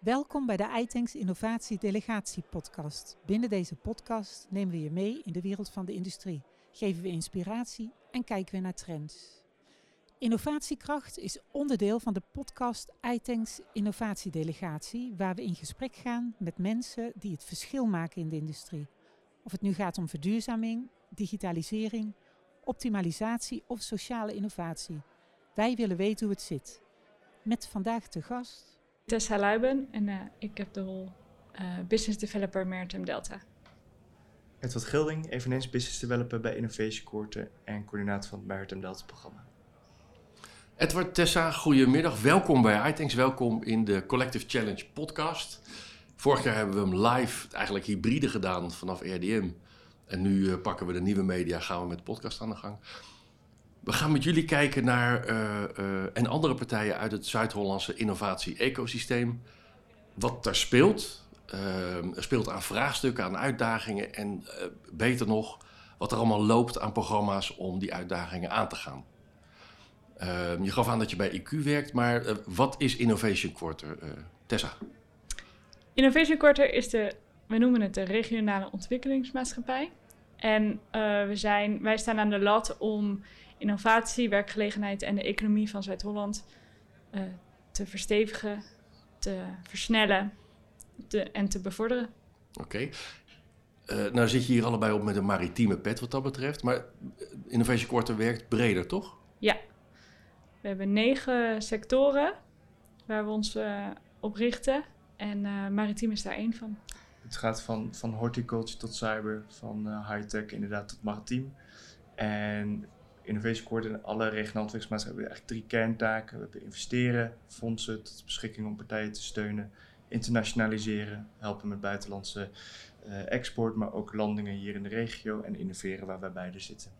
Welkom bij de iTanks Innovatie Delegatie Podcast. Binnen deze podcast nemen we je mee in de wereld van de industrie, geven we inspiratie en kijken we naar trends. Innovatiekracht is onderdeel van de podcast iTanks Innovatie Delegatie, waar we in gesprek gaan met mensen die het verschil maken in de industrie. Of het nu gaat om verduurzaming, digitalisering, optimalisatie of sociale innovatie. Wij willen weten hoe het zit. Met vandaag te gast Tessa Luiben en uh, ik heb de rol uh, Business Developer Maritime Delta. Edward Gilding, eveneens Business Developer bij Innovation Courten en coördinator van het Maritime Delta programma. Edward, Tessa, goedemiddag. Welkom bij iTanks. Welkom in de Collective Challenge podcast. Vorig jaar hebben we hem live, eigenlijk hybride gedaan vanaf RDM. En nu uh, pakken we de nieuwe media, gaan we met de podcast aan de gang. We gaan met jullie kijken naar uh, uh, en andere partijen uit het Zuid-Hollandse innovatie-ecosysteem. Wat daar speelt. Uh, er speelt aan vraagstukken, aan uitdagingen en beter nog, wat er allemaal loopt aan programma's om die uitdagingen aan te gaan. Ehm, je gaf aan dat je bij IQ werkt, maar wat is Innovation Quarter? Tessa? Innovation Quarter is de, we noemen het de regionale ontwikkelingsmaatschappij. En we zijn, wij staan aan de lat om innovatie, werkgelegenheid en de economie van Zuid-Holland uh, te verstevigen, te versnellen te, en te bevorderen. Oké. Okay. Uh, nou zit je hier allebei op met een maritieme pet wat dat betreft, maar Innovation Quarter werkt breder, toch? Ja. We hebben negen sectoren waar we ons uh, op richten en maritiem is daar één van. Het gaat van, van horticulture tot cyber, van high-tech inderdaad tot maritiem. En Innovation Court en alle regionale ontwikkelingsmaatschappijen hebben eigenlijk drie kerntaken. We hebben investeren, fondsen tot beschikking om partijen te steunen, internationaliseren, helpen met buitenlandse uh, export, maar ook landingen hier in de regio en innoveren waar wij beide zitten.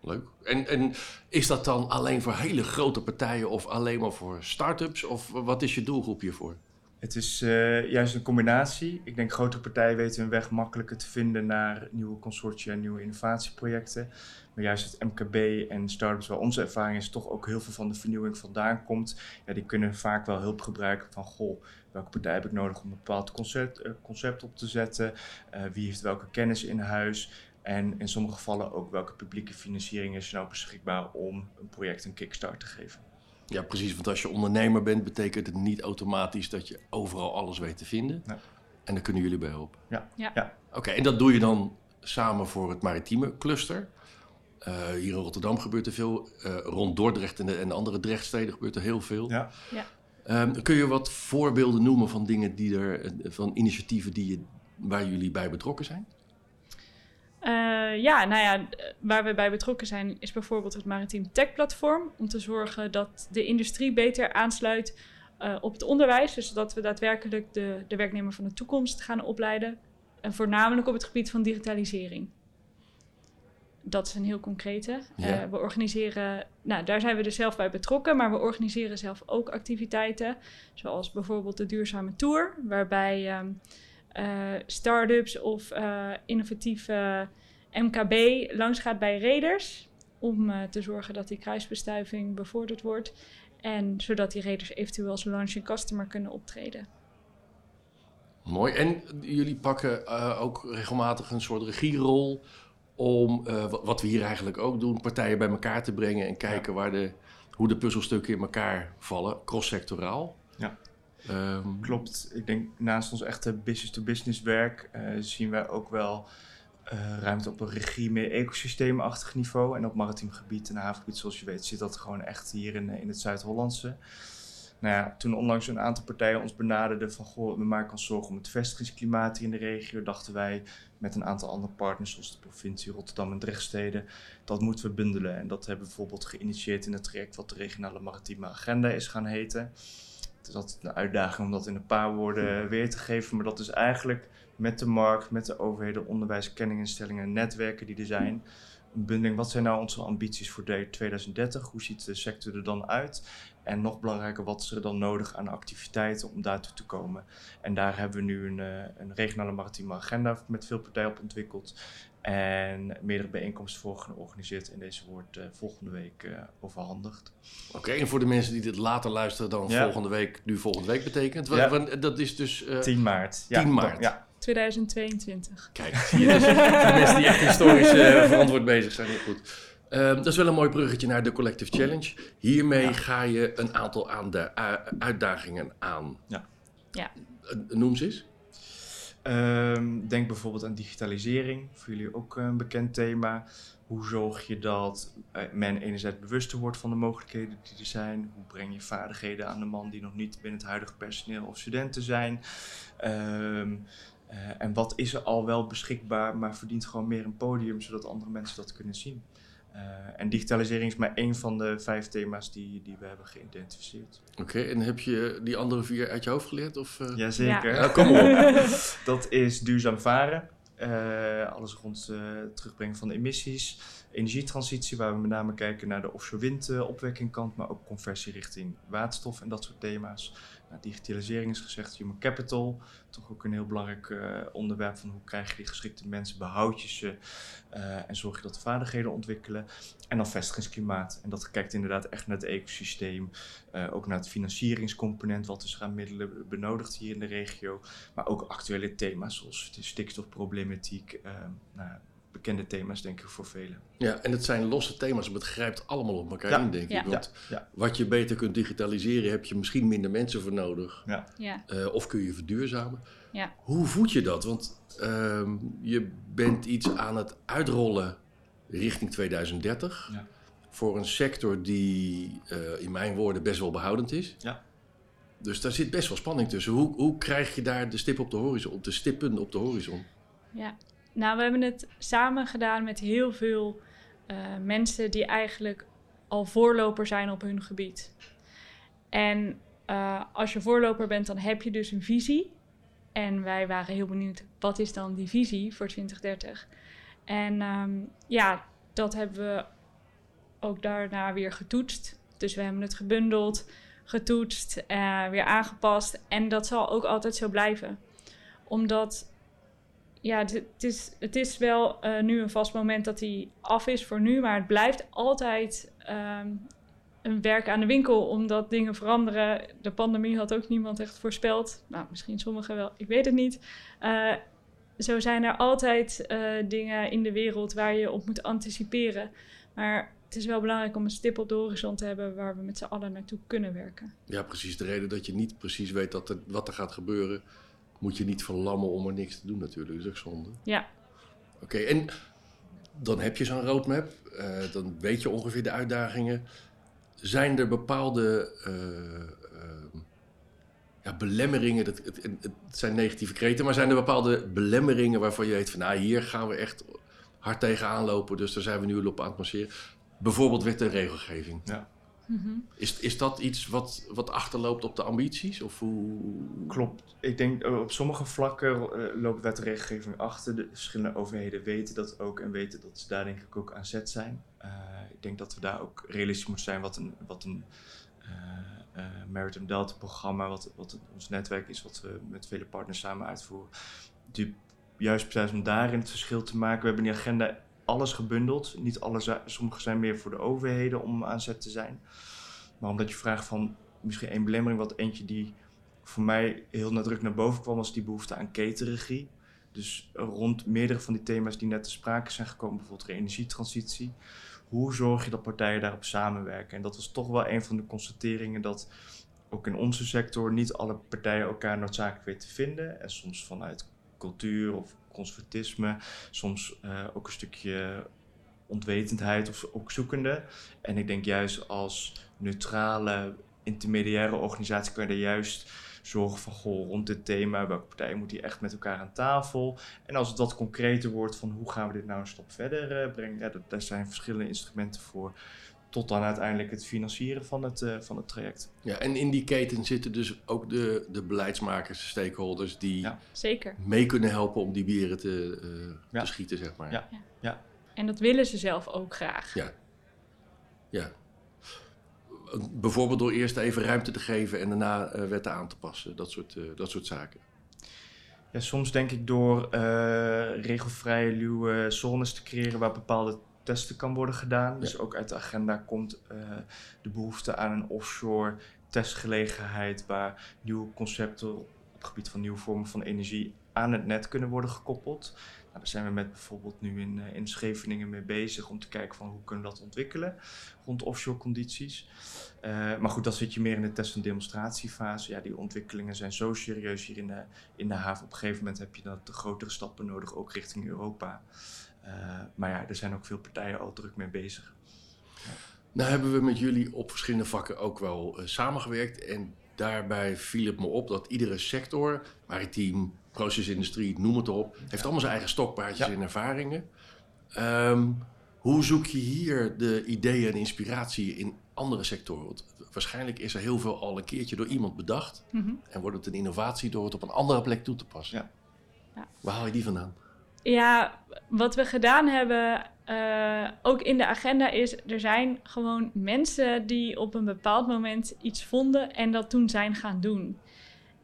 Leuk. En, en is dat dan alleen voor hele grote partijen of alleen maar voor start-ups? Of wat is je doelgroep hiervoor? Het is uh, juist een combinatie. Ik denk grotere partijen weten hun weg makkelijker te vinden naar nieuwe consortia en nieuwe innovatieprojecten. Maar juist het MKB en startups, waar onze ervaring is, toch ook heel veel van de vernieuwing vandaan komt. Ja, die kunnen vaak wel hulp gebruiken van, goh, welke partij heb ik nodig om een bepaald concept, uh, concept op te zetten? Uh, wie heeft welke kennis in huis? En in sommige gevallen ook welke publieke financiering is nou beschikbaar om een project een kickstart te geven. Ja, precies. Want als je ondernemer bent, betekent het niet automatisch dat je overal alles weet te vinden. Ja. En daar kunnen jullie bij helpen. Ja. ja. ja. Oké, en dat doe je dan samen voor het maritieme cluster. Uh, hier in Rotterdam gebeurt er veel. Uh, rond Dordrecht en de, en andere Drechtsteden gebeurt er heel veel. Ja. ja. Um, kun je wat voorbeelden noemen van dingen die er, van initiatieven die je, waar jullie bij betrokken zijn? Uh, ja, nou ja, waar we bij betrokken zijn is bijvoorbeeld het Maritiem Tech Platform. Om te zorgen dat de industrie beter aansluit uh, op het onderwijs. Dus dat we daadwerkelijk de, de werknemer van de toekomst gaan opleiden. En voornamelijk op het gebied van digitalisering. Dat is een heel concrete. Ja. Uh, we organiseren, nou daar zijn we dus zelf bij betrokken, maar we organiseren zelf ook activiteiten. Zoals bijvoorbeeld de Duurzame Tour, waarbij. Um, uh, start-ups of innovatieve MKB langsgaat bij reders. Om uh, te zorgen dat die kruisbestuiving bevorderd wordt. En zodat die reders eventueel als launching customer kunnen optreden. Mooi. En jullie pakken ook regelmatig een soort regierol om, wat we hier eigenlijk ook doen, partijen bij elkaar te brengen en kijken ja. waar de, hoe de puzzelstukken in elkaar vallen, cross-sectoraal. Ja. Um, Klopt. Ik denk naast ons echte business-to-business werk uh, zien wij ook wel uh, ruimte op een regie meer ecosysteemachtig niveau. En op maritiem gebied en havengebied, zoals je weet, zit dat gewoon echt hier in, in het Zuid-Hollandse. Nou ja, toen onlangs een aantal partijen ons benaderden van goh, we maken ons zorgen om het vestigingsklimaat hier in de regio, dachten wij met een aantal andere partners zoals de provincie Rotterdam en Drechtsteden, dat moeten we bundelen. En dat hebben we bijvoorbeeld geïnitieerd in het traject wat de regionale maritieme agenda is gaan heten. Het is altijd een uitdaging om dat in een paar woorden weer te geven. Maar dat is eigenlijk met de markt, met de overheden, onderwijs, kenninginstellingen, netwerken die er zijn. Een bundeling, wat zijn nou onze ambities voor 2030? Hoe ziet de sector er dan uit? En nog belangrijker, wat is er dan nodig aan activiteiten om daartoe te komen? En daar hebben we nu een, een regionale maritieme agenda met veel partijen op ontwikkeld. En meerdere bijeenkomsten voor georganiseerd en deze wordt uh, volgende week uh, overhandigd. Oké, en voor de mensen die dit later luisteren dan ja. volgende week, nu volgende week betekent, Ja. dat is dus... Uh, 10 maart. 10 maart. Ja. 2022. Kijk, zie je dus, de mensen die echt historisch verantwoord bezig zijn, heel goed. Uh, dat is wel een mooi bruggetje naar de Collective Challenge. Hiermee ja. ga je een aantal aan de, uitdagingen aan. Ja. ja. noem ze eens. Um, denk bijvoorbeeld aan digitalisering, voor jullie ook een bekend thema. Hoe zorg je dat men enerzijds bewuster wordt van de mogelijkheden die er zijn? Hoe breng je vaardigheden aan de man die nog niet binnen het huidige personeel of studenten zijn? Um, uh, en wat is er al wel beschikbaar, maar verdient gewoon meer een podium zodat andere mensen dat kunnen zien? Uh, en digitalisering is maar één van de vijf thema's die, die we hebben geïdentificeerd. Oké, okay, en heb je die andere vier uit je hoofd geleerd? Of, uh... Jazeker. Ja. kom op. dat is duurzaam varen. Uh, alles rond het terugbrengen van de emissies. Energietransitie, waar we met name kijken naar de offshore windopwekkingkant, maar ook conversie richting waterstof en dat soort thema's. Nou, digitalisering is gezegd, human capital, toch ook een heel belangrijk uh, onderwerp van hoe krijg je die geschikte mensen, behoud je ze uh, en zorg je dat de vaardigheden ontwikkelen. En dan vestigingsklimaat. En dat kijkt inderdaad echt naar het ecosysteem, ook naar het financieringscomponent, wat is er aan middelen benodigd hier in de regio, maar ook actuele thema's zoals de stikstofproblematiek. nou, bekende thema's, denk ik, voor velen. Ja, en het zijn losse thema's, maar het grijpt allemaal op elkaar ja. in, denk ja. ik. Want ja. Ja. wat je beter kunt digitaliseren, heb je misschien minder mensen voor nodig. Ja. Ja. Uh, of kun je verduurzamen. Ja. Hoe voed je dat? Want uh, je bent iets aan het uitrollen richting 2030. Ja. Voor een sector die, uh, in mijn woorden, best wel behoudend is. Ja. Dus daar zit best wel spanning tussen. Hoe, hoe krijg je daar de stip op de horizon, de stippen op de horizon? Ja, nou, we hebben het samen gedaan met heel veel uh, mensen die eigenlijk al voorloper zijn op hun gebied. En uh, als je voorloper bent, dan heb je dus een visie. En wij waren heel benieuwd, wat is dan die visie voor 2030? En um, ja, dat hebben we ook daarna weer getoetst. Dus we hebben het gebundeld, getoetst, uh, weer aangepast. En dat zal ook altijd zo blijven. Omdat ja, het is, het is wel uh, nu een vast moment dat hij af is voor nu, maar het blijft altijd um, een werk aan de winkel omdat dingen veranderen. De pandemie had ook niemand echt voorspeld. Nou, misschien sommigen wel, ik weet het niet. Uh, zo zijn er altijd uh, dingen in de wereld waar je op moet anticiperen. Maar het is wel belangrijk om een stip op de horizon te hebben waar we met z'n allen naartoe kunnen werken. Ja, precies. De reden dat je niet precies weet wat er gaat gebeuren, moet je niet verlammen om er niks te doen natuurlijk. Dat is ook zonde. Ja. Oké, okay, en dan heb je zo'n roadmap. Uh, dan weet je ongeveer de uitdagingen. Zijn er bepaalde uh, uh, ja, belemmeringen? Dat, het, het, zijn negatieve kreten, maar zijn er bepaalde belemmeringen waarvan je weet van nou, hier gaan we echt hard tegenaan lopen. Dus daar zijn we nu op aan het masseren. Bijvoorbeeld wet en regelgeving. Ja. Is, is dat iets wat, wat achterloopt op de ambities? Of hoe... Klopt. Ik denk uh, op sommige vlakken uh, loopt wet achter. De verschillende overheden weten dat ook en weten dat ze daar denk ik ook aan zet zijn. Uh, ik denk dat we daar ook realistisch moeten zijn wat een, wat een uh, Maritime Delta programma, wat, wat ons netwerk is, wat we met vele partners samen uitvoeren. Juist precies om daarin het verschil te maken. We hebben die agenda alles gebundeld. Niet alle, sommige zijn meer voor de overheden om aan zet te zijn. Maar omdat je vraagt van misschien één belemmering, wat eentje die voor mij heel nadrukkelijk naar boven kwam, was die behoefte aan ketenregie. Dus rond meerdere van die thema's die net te sprake zijn gekomen, bijvoorbeeld energietransitie. Hoe zorg je dat partijen daarop samenwerken? En dat was toch wel een van de constateringen dat ook in onze sector niet alle partijen elkaar noodzakelijk weten te vinden. En soms vanuit cultuur of conservatisme, soms uh, ook een stukje ontwetendheid of ook zoekende. En ik denk juist als neutrale intermediaire organisatie kan je er juist zorgen van goh, rond dit thema, welke partijen moeten hier echt met elkaar aan tafel. En als het wat concreter wordt van hoe gaan we dit nou een stap verder uh, brengen, ja, daar zijn verschillende instrumenten voor. Tot dan uiteindelijk het financieren van het, uh, van het traject. Ja, en in die keten zitten dus ook de, de beleidsmakers, de stakeholders, die ja. Zeker. mee kunnen helpen om die bieren te, uh, ja. te schieten, zeg maar. Ja. ja. En dat willen ze zelf ook graag. Ja. Ja. Bijvoorbeeld door eerst even ruimte te geven en daarna uh, wetten aan te passen. Dat soort, uh, dat soort zaken. Ja, soms denk ik door uh, regelvrije luwe zones te creëren waar bepaalde testen kan worden gedaan. Dus ook uit de agenda komt uh, de behoefte aan een offshore testgelegenheid waar nieuwe concepten op het gebied van nieuwe vormen van energie aan het net kunnen worden gekoppeld. Nou, daar zijn we met bijvoorbeeld nu in, uh, in Scheveningen mee bezig om te kijken van hoe kunnen we dat ontwikkelen rond offshore condities. Uh, maar goed, dan zit je meer in de test- en demonstratiefase. Ja, die ontwikkelingen zijn zo serieus hier in de, in de haven. Op een gegeven moment heb je dat de grotere stappen nodig, ook richting Europa. Uh, maar ja, er zijn ook veel partijen al druk mee bezig. Nou hebben we met jullie op verschillende vakken ook wel uh, samengewerkt. En daarbij viel het me op dat iedere sector, maritiem, procesindustrie, noem het op, heeft allemaal zijn eigen stokpaardjes ja. en ervaringen. Um, hoe zoek je hier de ideeën en inspiratie in andere sectoren? Want waarschijnlijk is er heel veel al een keertje door iemand bedacht. Mm -hmm. En wordt het een innovatie door het op een andere plek toe te passen. Ja. Ja. Waar haal je die vandaan? Ja, wat we gedaan hebben, uh, ook in de agenda, is er zijn gewoon mensen die op een bepaald moment iets vonden en dat toen zijn gaan doen.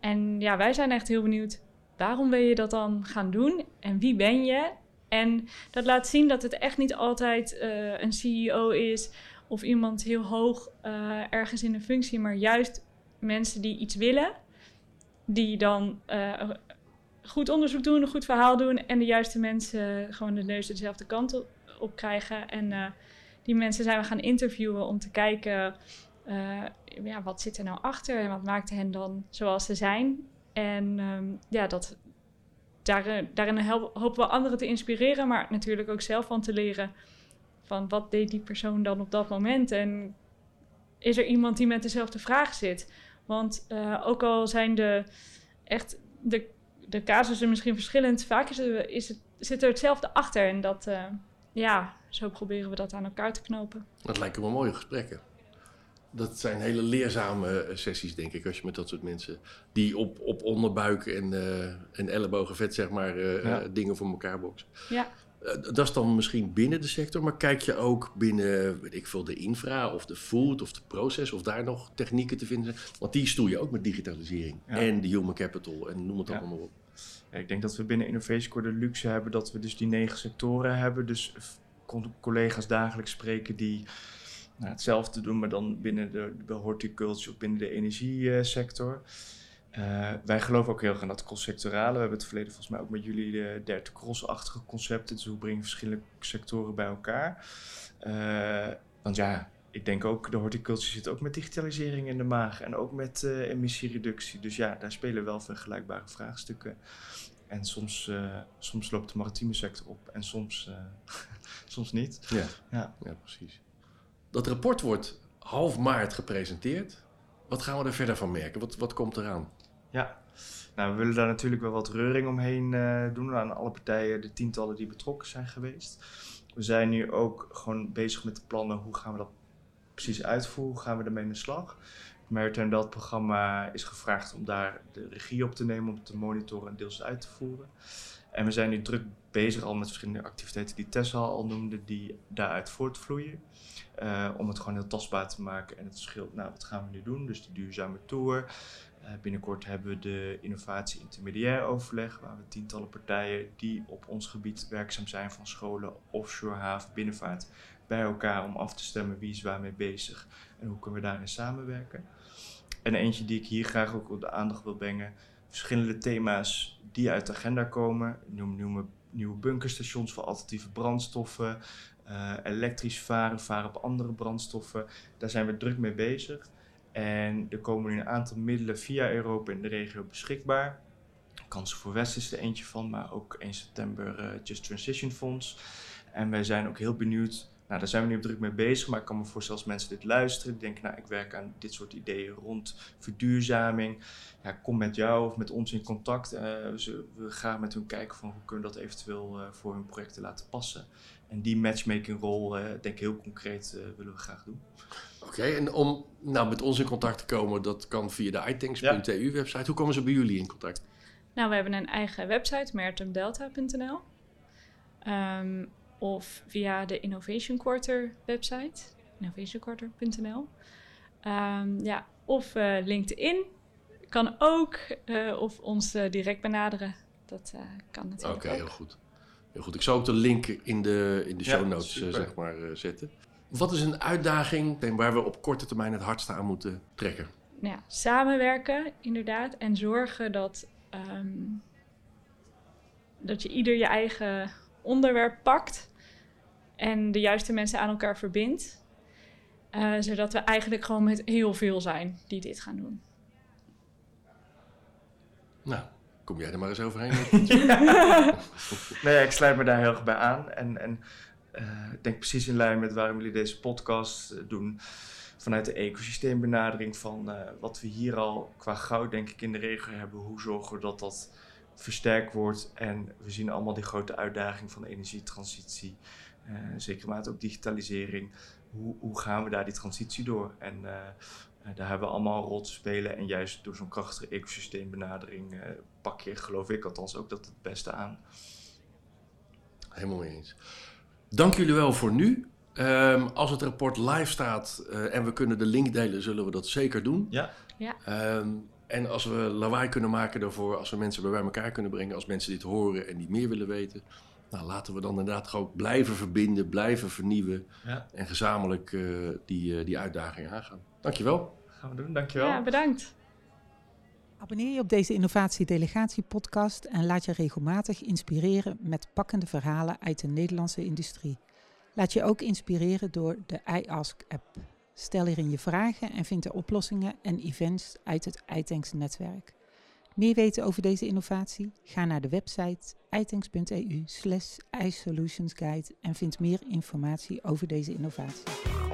En ja, wij zijn echt heel benieuwd, waarom wil je dat dan gaan doen? En wie ben je? En dat laat zien dat het echt niet altijd uh, een CEO is of iemand heel hoog uh, ergens in een functie, maar juist mensen die iets willen, die dan goed onderzoek doen, een goed verhaal doen en de juiste mensen gewoon de neus dezelfde kant op krijgen. En die mensen zijn we gaan interviewen om te kijken, ja, wat zit er nou achter en wat maakt hen dan zoals ze zijn. En um, ja, dat, daarin, daarin hopen we anderen te inspireren, maar natuurlijk ook zelf van te leren. Van wat deed die persoon dan op dat moment? En is er iemand die met dezelfde vraag zit? Want ook al zijn de, echt de, de casussen misschien verschillend, vaak is, er, is het, zit er hetzelfde achter. En dat, uh, ja, zo proberen we dat aan elkaar te knopen. Dat lijken me mooie gesprekken. Dat zijn hele leerzame sessies, denk ik, als je met dat soort mensen... die op, op onderbuik en, uh, en ellebogen vet, zeg maar, uh, ja. uh, dingen voor elkaar boksen. Ja. dat is dan misschien binnen de sector, maar kijk je ook binnen, weet ik veel, de infra of de food of de proces... of daar nog technieken te vinden zijn? Want die stoeien ook met digitalisering ja. en de human capital en noem het ja. allemaal op. Ik denk dat we binnen Innovation Core de luxe hebben dat we dus die negen sectoren hebben. Dus collega's dagelijks spreken die nou, hetzelfde doen, maar dan binnen de, de horticulture of binnen de energiesector. Uh, wij geloven ook heel erg aan dat cross-sectorale. We hebben het verleden volgens mij ook met jullie de derde cross-achtige concepten. Dus hoe brengen verschillende sectoren bij elkaar? Uh, want ja, ik denk ook, de horticulture zit ook met digitalisering in de maag en ook met uh, emissiereductie. Dus ja, daar spelen wel vergelijkbare vraagstukken. En soms, soms loopt de maritieme sector op en soms, soms niet. Ja, ja. ja precies. Dat rapport wordt half maart gepresenteerd. Wat gaan we er verder van merken? Wat, wat komt eraan? Ja, nou, we willen daar natuurlijk wel wat reuring omheen doen aan alle partijen, de tientallen die betrokken zijn geweest. We zijn nu ook gewoon bezig met de plannen, hoe gaan we dat precies uitvoeren, hoe gaan we ermee in de slag. Maritime Belt programma is gevraagd om daar de regie op te nemen, om te monitoren en deels uit te voeren. En we zijn nu druk bezig al met verschillende activiteiten die Tessa al noemde, die daaruit voortvloeien. Uh, om het gewoon heel tastbaar te maken en het verschil, nou wat gaan we nu doen? Dus die duurzame tour. Uh, binnenkort hebben we de innovatie intermediair overleg, waar we tientallen partijen die op ons gebied werkzaam zijn, van scholen, offshore haven, binnenvaart, bij elkaar om af te stemmen wie is waarmee bezig en hoe kunnen we daarin samenwerken. En eentje die ik hier graag ook op de aandacht wil brengen, verschillende thema's die uit de agenda komen. Noem, nieuwe bunkerstations voor alternatieve brandstoffen, uh, elektrisch varen, varen op andere brandstoffen. Daar zijn we druk mee bezig. En er komen nu een aantal middelen via Europa in de regio beschikbaar. Kansen voor West is er eentje van, maar ook 1 september uh, Just Transition Fonds. En wij zijn ook heel benieuwd nou, daar zijn we nu druk mee bezig, maar ik kan me voorstellen als mensen dit luisteren, die denken, nou, ik werk aan dit soort ideeën rond verduurzaming. Ja, kom met jou of met ons in contact. Uh, we willen graag met hun kijken van hoe kunnen we dat eventueel uh, voor hun projecten laten passen. En die matchmaking rol, uh, denk ik heel concreet, willen we graag doen. Oké, okay, en om nou, met ons in contact te komen, dat kan via de itanks.eu ja. website. Hoe komen ze bij jullie in contact? Nou, we hebben een eigen website, meritumdelta.nl. Um, of via de Innovation Quarter website, innovationquarter.nl. Um, ja, of uh, LinkedIn kan ook, uh, of ons uh, direct benaderen. Dat uh, kan natuurlijk Oké, heel goed. Heel goed. Ik zal ook de link in de, in de show notes zeg maar, zetten. Wat is een uitdaging waar we op korte termijn het hardste aan moeten trekken? Nou ja, samenwerken inderdaad en zorgen dat, um, dat je ieder je eigen onderwerp pakt en de juiste mensen aan elkaar verbindt. Uh, zodat we eigenlijk gewoon met heel veel zijn die dit gaan doen. Nou, kom jij er maar eens overheen. nee, ik sluit me daar heel erg bij aan. En, en uh, ik denk precies in lijn met waarom jullie deze podcast uh, doen. Vanuit de ecosysteembenadering van uh, wat we hier al qua goud denk ik in de regio hebben. Hoe zorgen we dat dat versterkt wordt. En we zien allemaal die grote uitdaging van de energietransitie. zeker mate ook digitalisering. Hoe, hoe, gaan we daar die transitie door? En daar hebben we allemaal een rol te spelen. En juist door zo'n krachtige ecosysteembenadering pak je, geloof ik althans, ook dat het beste aan. Helemaal mee eens. Dank jullie wel voor nu. Um, als het rapport live staat uh, en we kunnen de link delen, zullen we dat zeker doen. Ja. ja. Um, en als we lawaai kunnen maken daarvoor, als we mensen bij elkaar kunnen brengen, als mensen dit horen en niet meer willen weten, nou, laten we dan inderdaad ook blijven verbinden, blijven vernieuwen ja. en gezamenlijk uh, die, uh, die uitdaging aangaan. Dankjewel. Gaan we doen, dankjewel. Ja, bedankt. Abonneer je op deze Innovatie Delegatie podcast en laat je regelmatig inspireren met pakkende verhalen uit de Nederlandse industrie. Laat je ook inspireren door de iAsk app. Stel hierin je vragen en vind de oplossingen en events uit het iTanks netwerk. Meer weten over deze innovatie? Ga naar de website itanks.eu slash iSolutionsguide en vind meer informatie over deze innovatie.